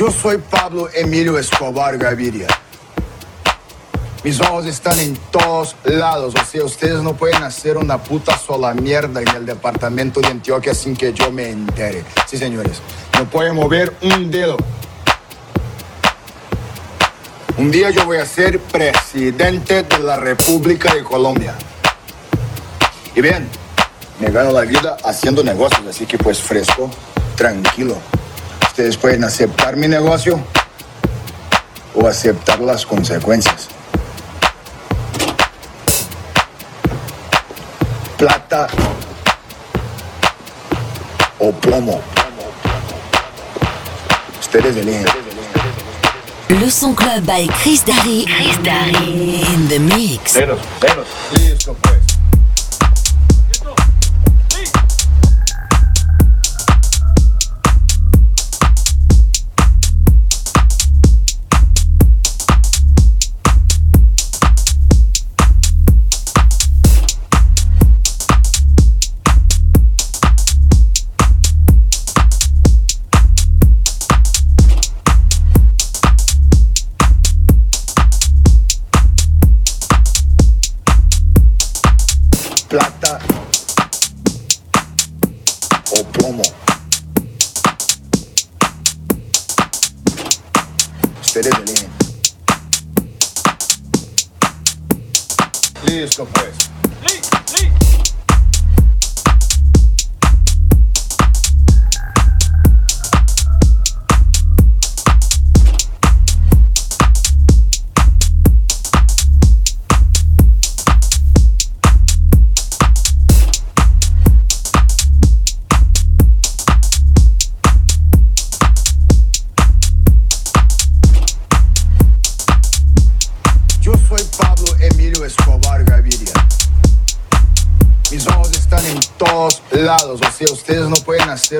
Yo soy Pablo Emilio Escobar Gaviria. Mis ojos están en todos lados. O sea, ustedes no pueden hacer una puta sola mierda en el departamento de Antioquia sin que yo me entere. Sí, señores. No pueden mover un dedo. Un día yo voy a ser presidente de la República de Colombia. Y bien, me gano la vida haciendo negocios, así que pues fresco, tranquilo. Ustedes pueden aceptar mi negocio o aceptar las consecuencias. Plata o plomo. Ustedes eligen. Le Son Club by Chris Darry. Chris Darry in the mix. Listo, pues.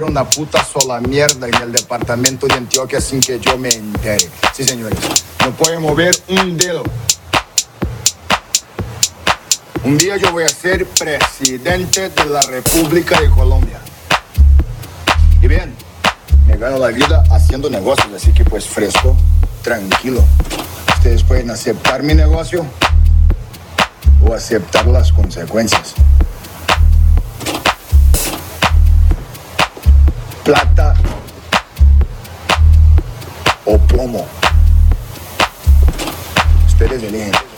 Una puta sola mierda en el departamento de Antioquia sin que yo me entere. Sí, señores. No pueden mover un dedo. Un día yo voy a ser presidente de la República de Colombia. Y bien, me gano la vida haciendo negocios, así que pues fresco, tranquilo. Ustedes pueden aceptar mi negocio o aceptar las consecuencias. Plata o plomo. Ustedes eligen.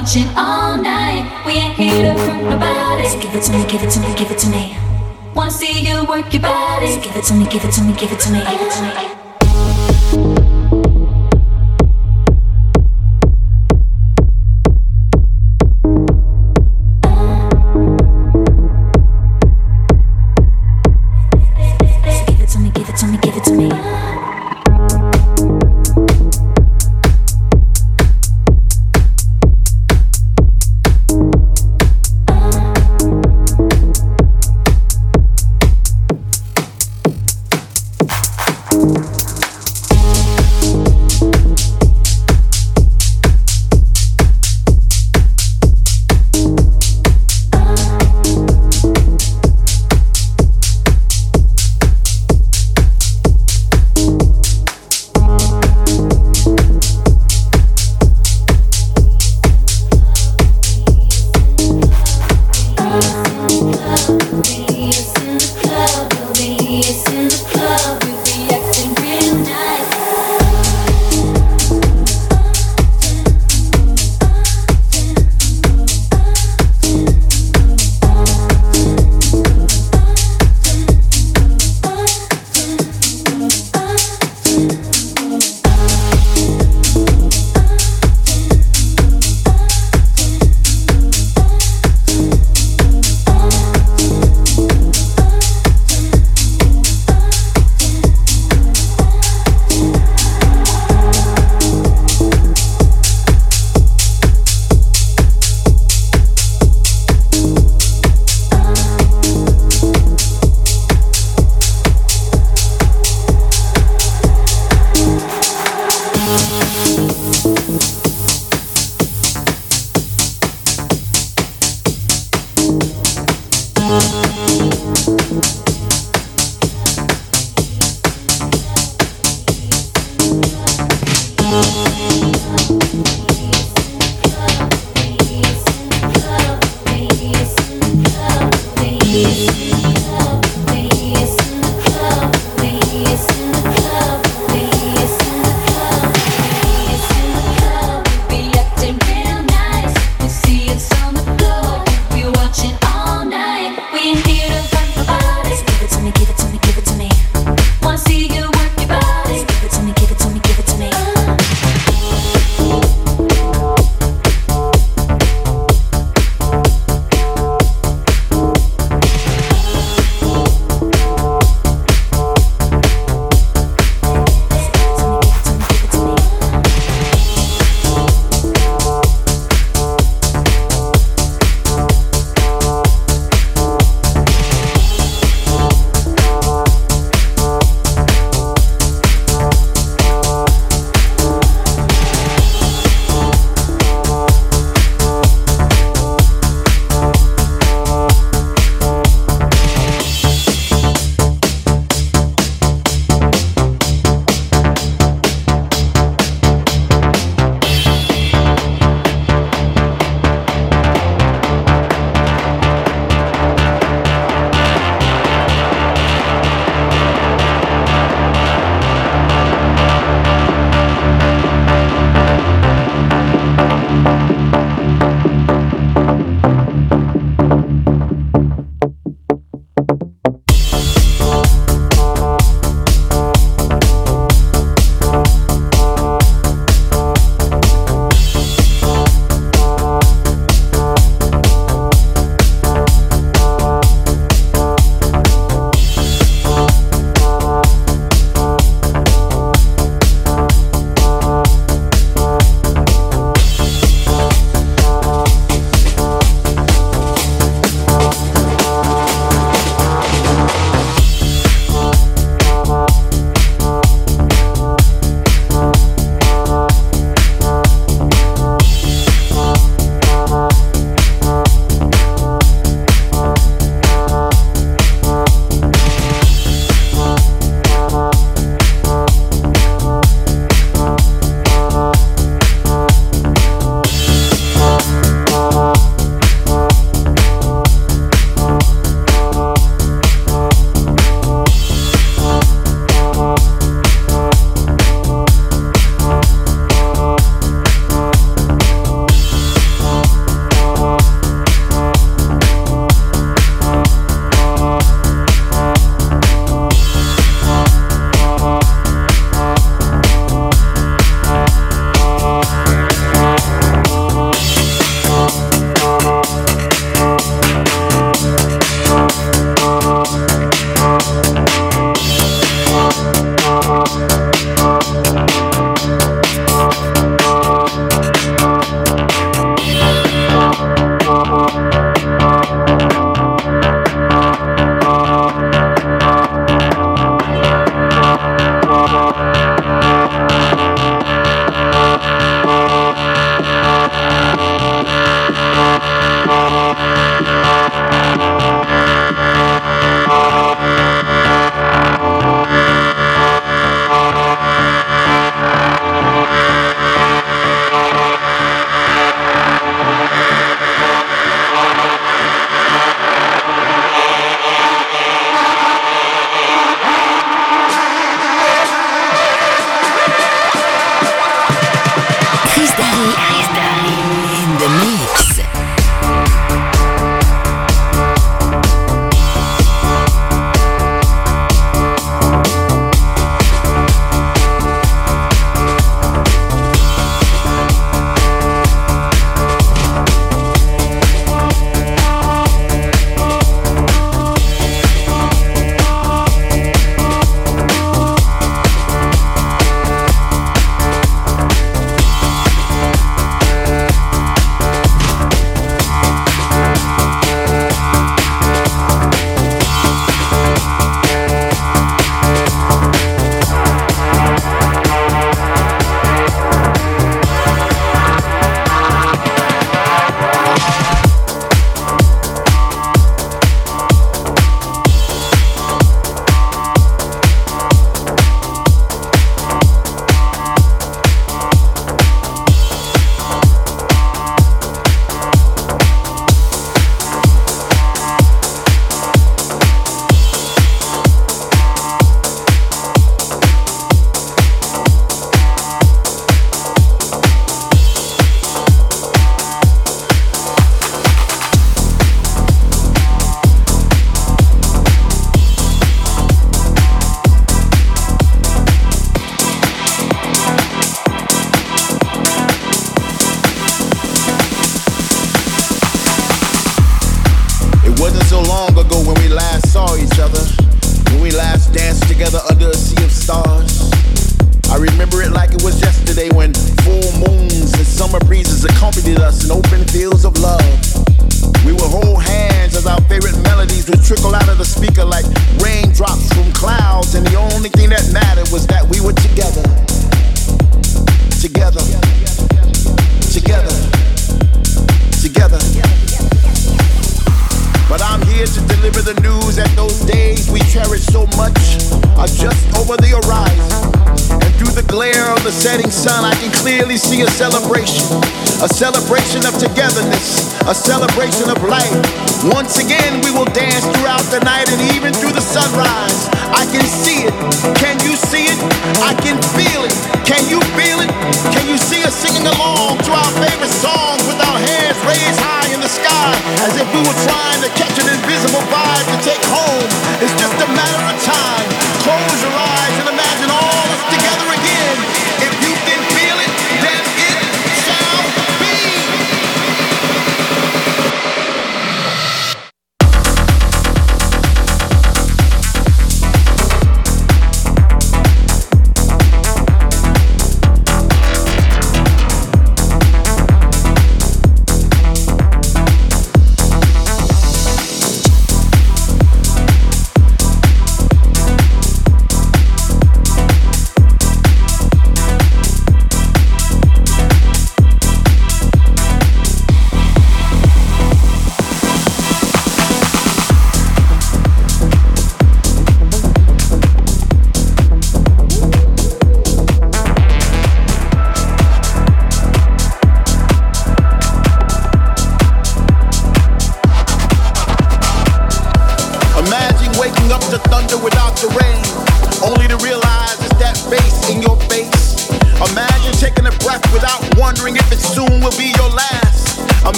Watching all night. We ain't here to hurt nobody. So give it to me, give it to me, give it to me. Wanna see you work your body. So give it to me, give it to me, give it to me, give it to me.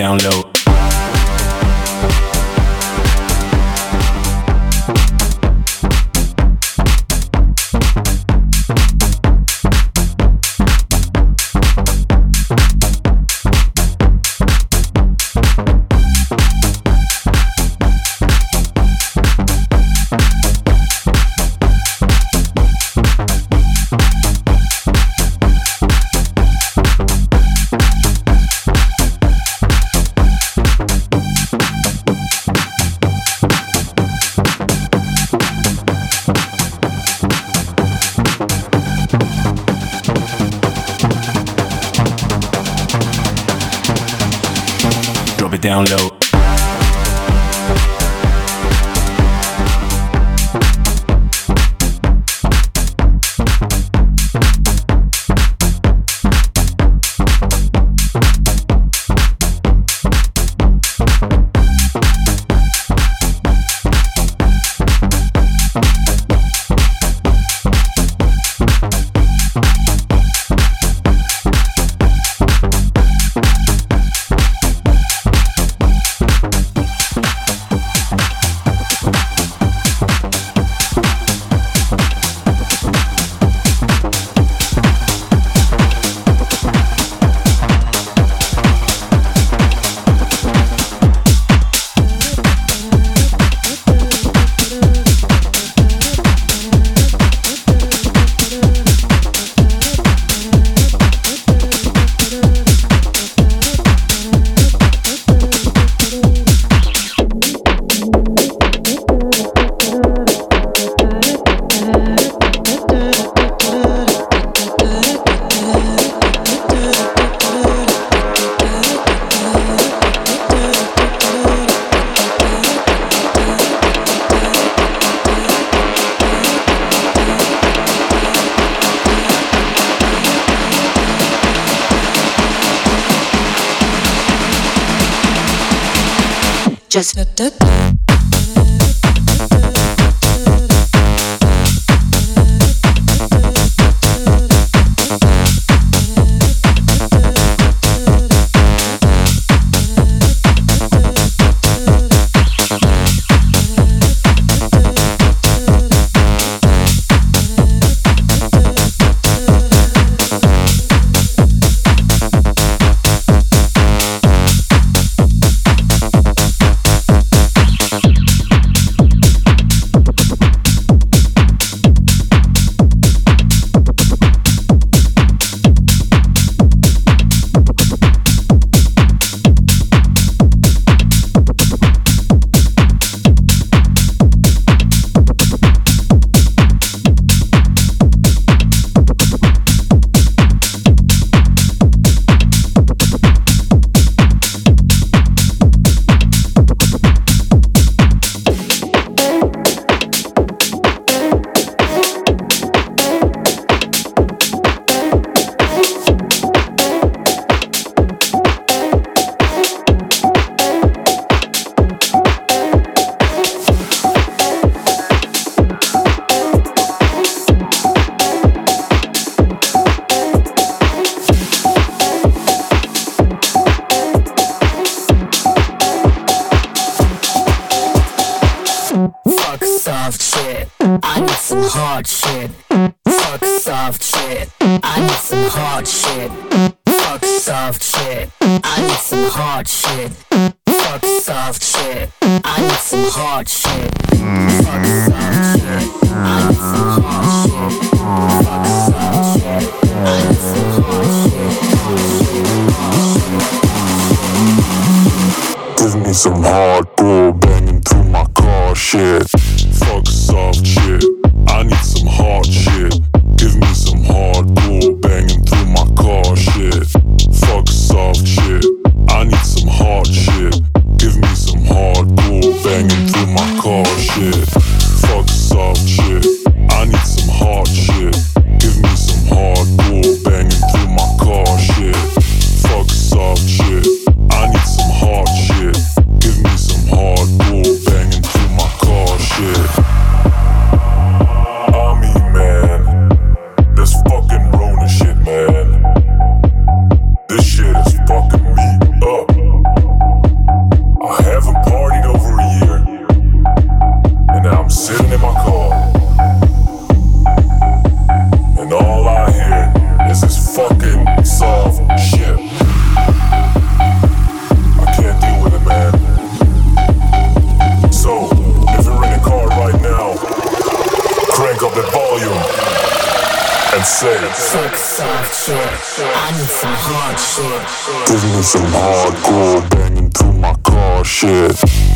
Down low. some hard shit. Fuck soft shit. I need some hard shit. Fuck soft shit. I need some hard shit. Fuck soft shit. I need some hard shit. Hard shit. Give me some hardcore banging through my car shit. Fuck soft shit. I need some hard shit. Give me some hardcore banging through my car shit. Fuck soft shit hard shit. Give me some hardcore banging some hardcore banging through my car shit.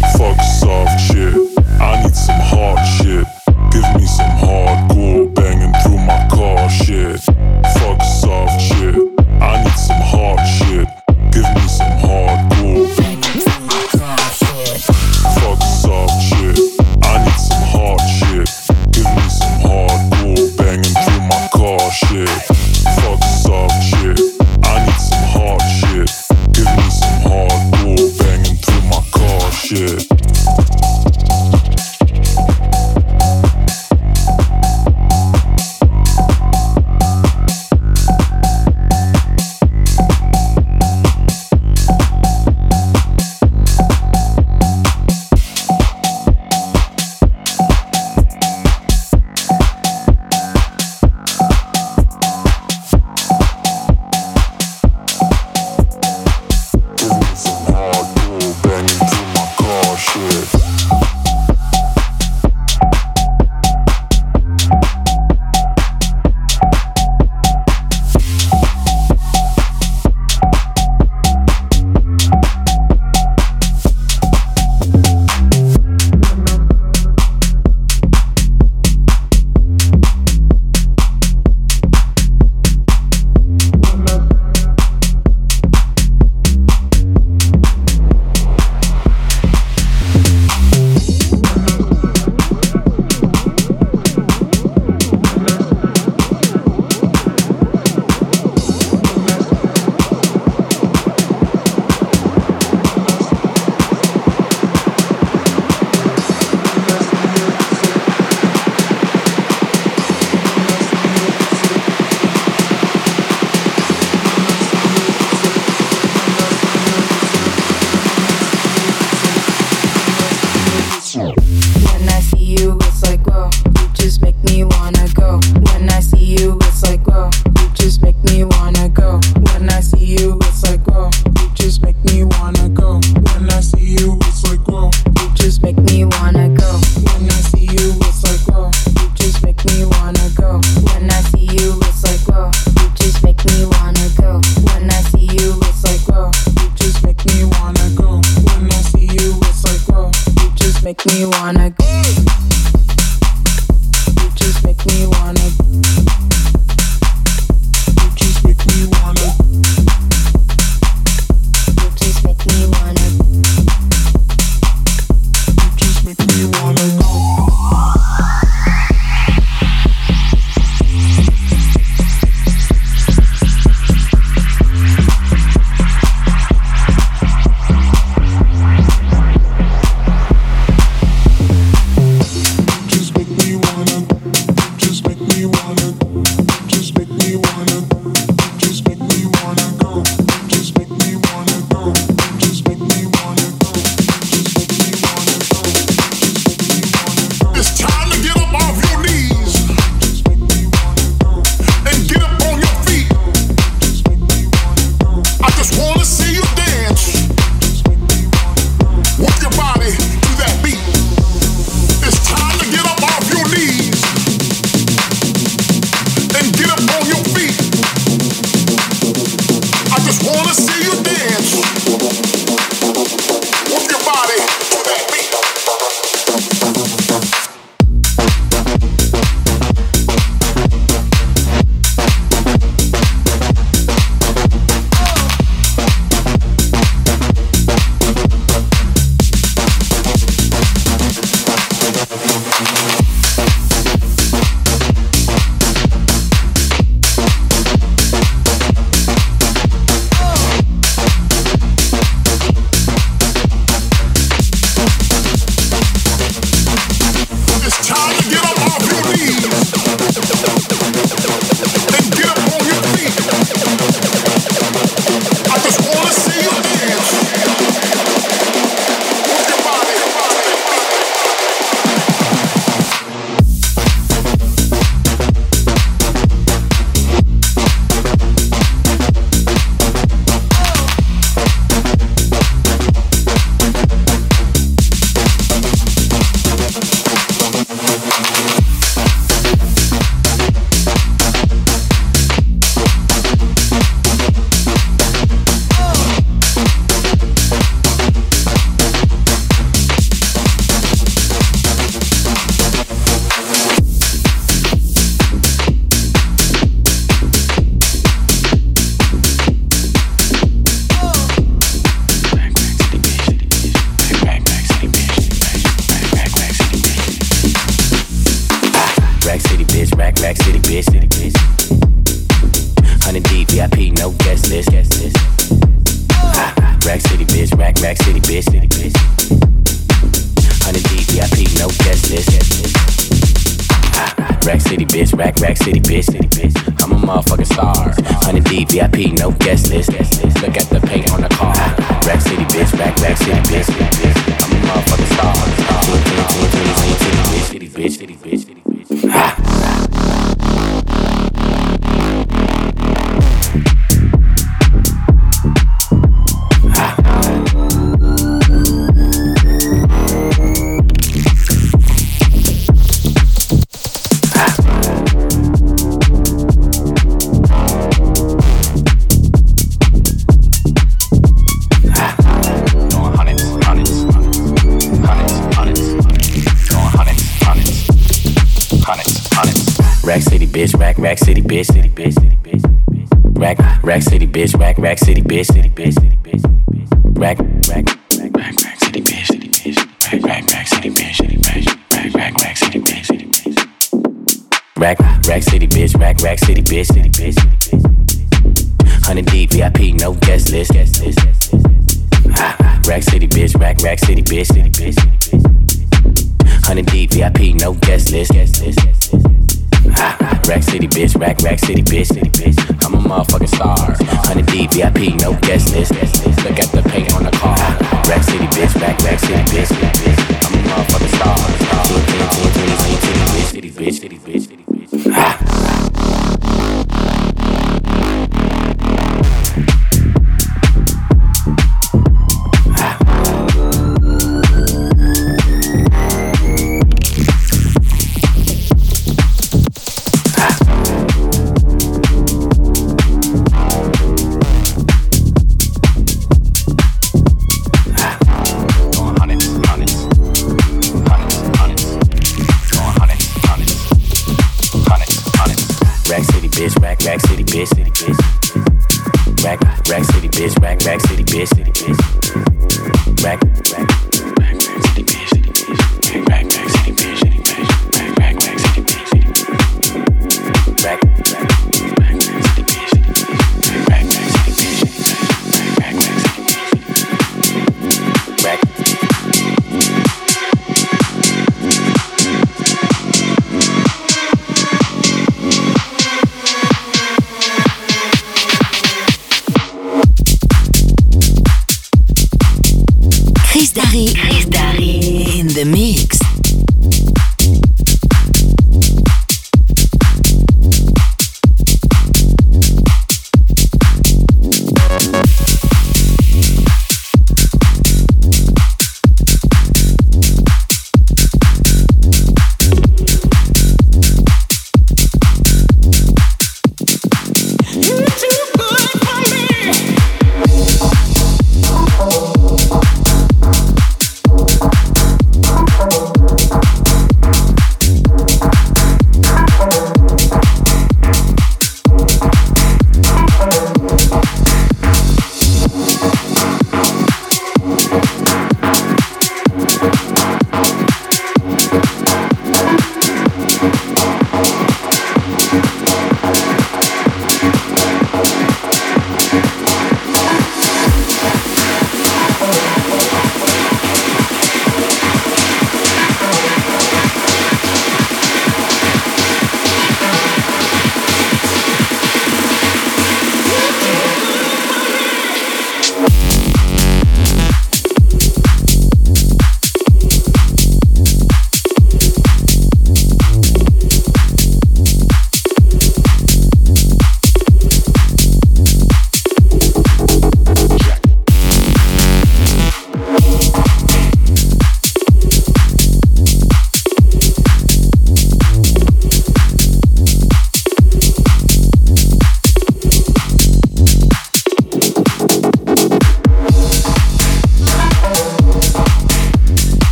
Bitch, rack, rack city, bitch, city, bitch, city, bitch, city, bitch. Rack, rack, rack, rack, rack city, bitch, city, bitch. Rack, rack, rack city, bitch, city, bitch. Rack, rack, rack city, bitch, city, bitch. Rack, rack city, bitch, rack, rack city, bitch, city, bitch, city, bitch. Hundred deep, VIP, no guest list, guest list. Ah, Rack City, bitch, rack, rack city, bitch, city, bitch. Hundred deep, VIP, no guest list, guest list. Ha. Rack City bitch, rack, rack city bitch, city bitch. I'm a motherfucking star. 100 D, VIP, no guest list. Look at the paint on the car. Rack City bitch, rack, rack city bitch, city bitch. I'm a motherfucking star. 10, bitch. Bitch, city, bitch. Rack, rack city, bitch, rack, rack city, bitch, city, bitch. Rack, rack,